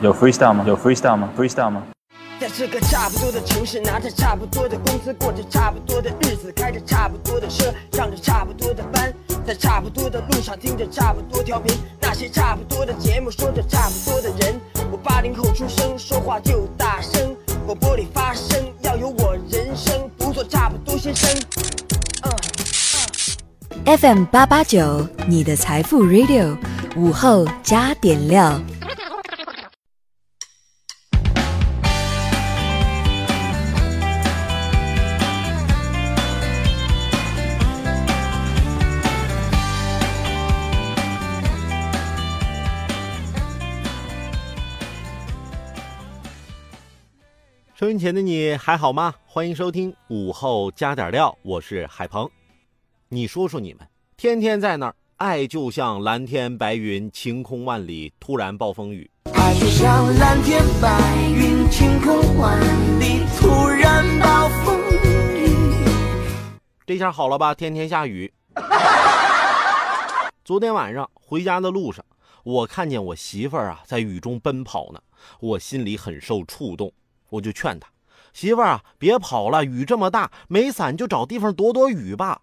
有 freestyle 吗？有 freestyle 吗？freestyle 吗？在这个差不多的城市，拿着差不多的工资，过着差不多的日子，开着差不多的车，上着差不多的班，在差不多的路上听着差不多调频，那些差不多的节目，说着差不多的人。我八零后出生，说话就大声，广播里发声，要有我人生，不做差不多先生。嗯 FM 八八九，你的财富 Radio，午后加点料。收音前的你还好吗？欢迎收听午后加点料，我是海鹏。你说说你们，天天在那儿，爱就像蓝天白云，晴空万里，突然暴风雨。爱就像蓝天白云，晴空万里，突然暴风雨。这下好了吧？天天下雨。昨天晚上回家的路上，我看见我媳妇儿啊在雨中奔跑呢，我心里很受触动。我就劝他媳妇儿啊，别跑了，雨这么大，没伞就找地方躲躲雨吧。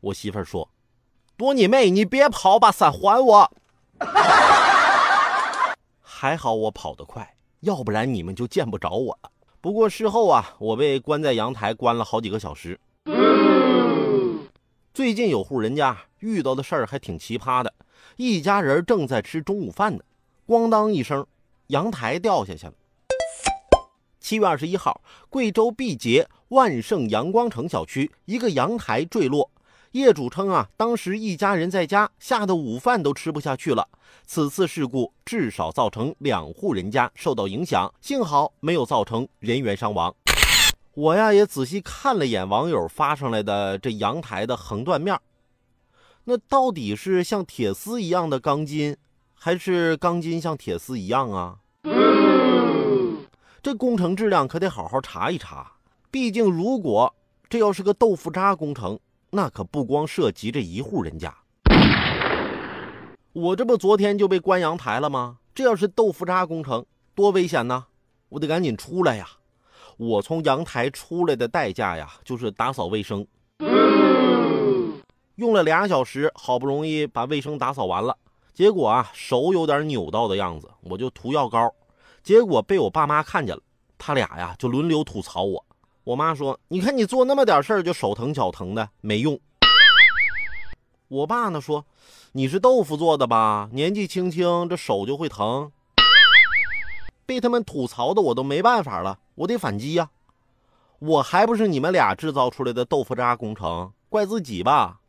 我媳妇儿说：“躲你妹！你别跑，把伞还我。”还好我跑得快，要不然你们就见不着我了。不过事后啊，我被关在阳台关了好几个小时。最近有户人家遇到的事儿还挺奇葩的，一家人正在吃中午饭呢，咣当一声，阳台掉下去了。七月二十一号，贵州毕节万盛阳光城小区一个阳台坠落，业主称啊，当时一家人在家，吓得午饭都吃不下去了。此次事故至少造成两户人家受到影响，幸好没有造成人员伤亡。我呀也仔细看了眼网友发上来的这阳台的横断面，那到底是像铁丝一样的钢筋，还是钢筋像铁丝一样啊？这工程质量可得好好查一查，毕竟如果这要是个豆腐渣工程，那可不光涉及这一户人家。我这不昨天就被关阳台了吗？这要是豆腐渣工程，多危险呢！我得赶紧出来呀！我从阳台出来的代价呀，就是打扫卫生，用了俩小时，好不容易把卫生打扫完了，结果啊，手有点扭到的样子，我就涂药膏。结果被我爸妈看见了，他俩呀就轮流吐槽我。我妈说：“你看你做那么点事儿就手疼脚疼的，没用。”我爸呢说：“你是豆腐做的吧？年纪轻轻这手就会疼。”被他们吐槽的我都没办法了，我得反击呀！我还不是你们俩制造出来的豆腐渣工程，怪自己吧？